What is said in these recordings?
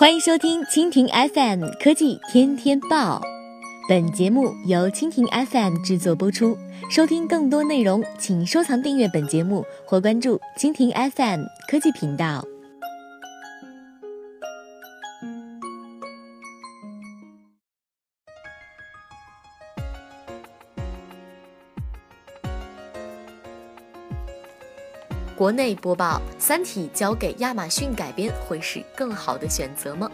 欢迎收听蜻蜓 FM 科技天天报，本节目由蜻蜓 FM 制作播出。收听更多内容，请收藏订阅本节目或关注蜻蜓 FM 科技频道。国内播报：《三体》交给亚马逊改编会是更好的选择吗？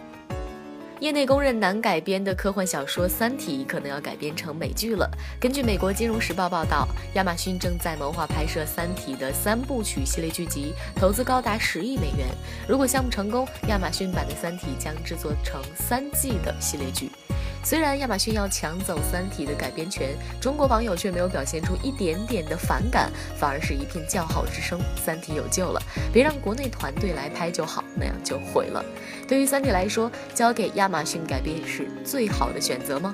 业内公认难改编的科幻小说《三体》可能要改编成美剧了。根据美国《金融时报》报道，亚马逊正在谋划拍摄《三体》的三部曲系列剧集，投资高达十亿美元。如果项目成功，亚马逊版的《三体》将制作成三季的系列剧。虽然亚马逊要抢走《三体》的改编权，中国网友却没有表现出一点点的反感，反而是一片叫好之声。《三体》有救了，别让国内团队来拍就好，那样就毁了。对于《三体》来说，交给亚马逊改编是最好的选择吗？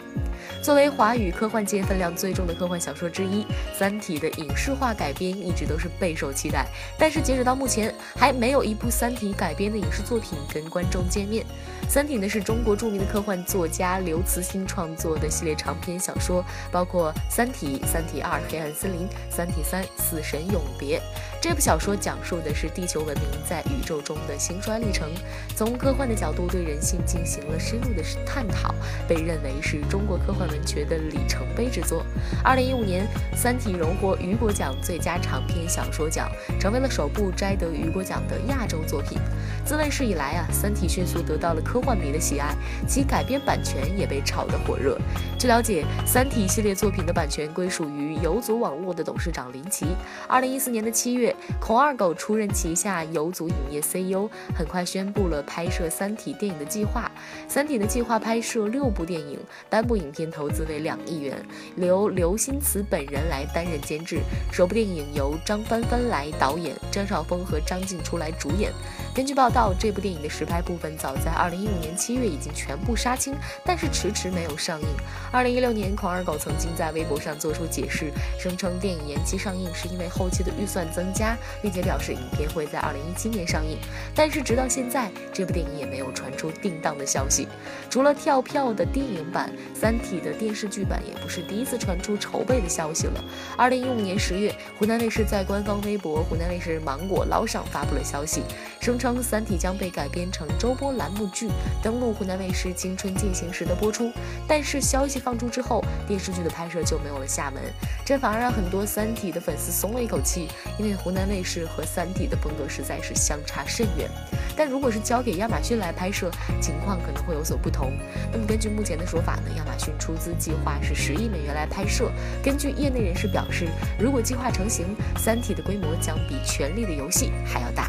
作为华语科幻界分量最重的科幻小说之一，《三体》的影视化改编一直都是备受期待。但是截止到目前，还没有一部《三体》改编的影视作品跟观众见面。《三体》呢是中国著名的科幻作家刘慈欣创作的系列长篇小说，包括《三体》《三体二：黑暗森林》《三体三：死神永别》。这部小说讲述的是地球文明在宇宙中的兴衰历程，从科幻的角度对人性进行了深入的探讨，被认为是中国科幻文学的里程碑之作。二零一五年，《三体》荣获雨果奖最佳长篇小说奖，成为了首部摘得雨果奖的亚洲作品。自问世以来啊，《三体》迅速得到了科幻迷的喜爱，其改编版权也被炒得火热。据了解，《三体》系列作品的版权归属于游族网络的董事长林奇。二零一四年的七月。孔二狗出任旗下游族影业 CEO，很快宣布了拍摄《三体》电影的计划。《三体》的计划拍摄六部电影，单部影片投资为两亿元，由刘心慈本人来担任监制。首部电影由张帆帆来导演，张绍峰和张静初来主演。根据报道，这部电影的实拍部分早在2015年7月已经全部杀青，但是迟迟没有上映。2016年，孔二狗曾经在微博上做出解释，声称电影延期上映是因为后期的预算增加。并且表示影片会在二零一七年上映，但是直到现在，这部电影也没有传出定档的消息。除了跳票的电影版，《三体》的电视剧版也不是第一次传出筹备的消息了。二零一五年十月，湖南卫视在官方微博“湖南卫视芒果捞”上发布了消息，声称《三体》将被改编成周播栏目剧，登陆湖南卫视《青春进行时》的播出。但是消息放出之后，电视剧的拍摄就没有了下文，这反而让很多《三体》的粉丝松了一口气，因为湖南。卫视和《三体》的风格实在是相差甚远，但如果是交给亚马逊来拍摄，情况可能会有所不同。那么根据目前的说法呢，亚马逊出资计划是十亿美元来拍摄。根据业内人士表示，如果计划成型，《三体》的规模将比《权力的游戏》还要大。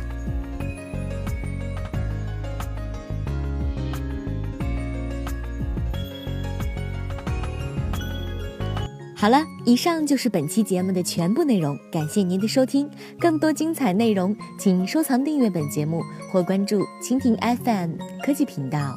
好了，以上就是本期节目的全部内容，感谢您的收听。更多精彩内容，请收藏订阅本节目或关注蜻蜓 FM 科技频道。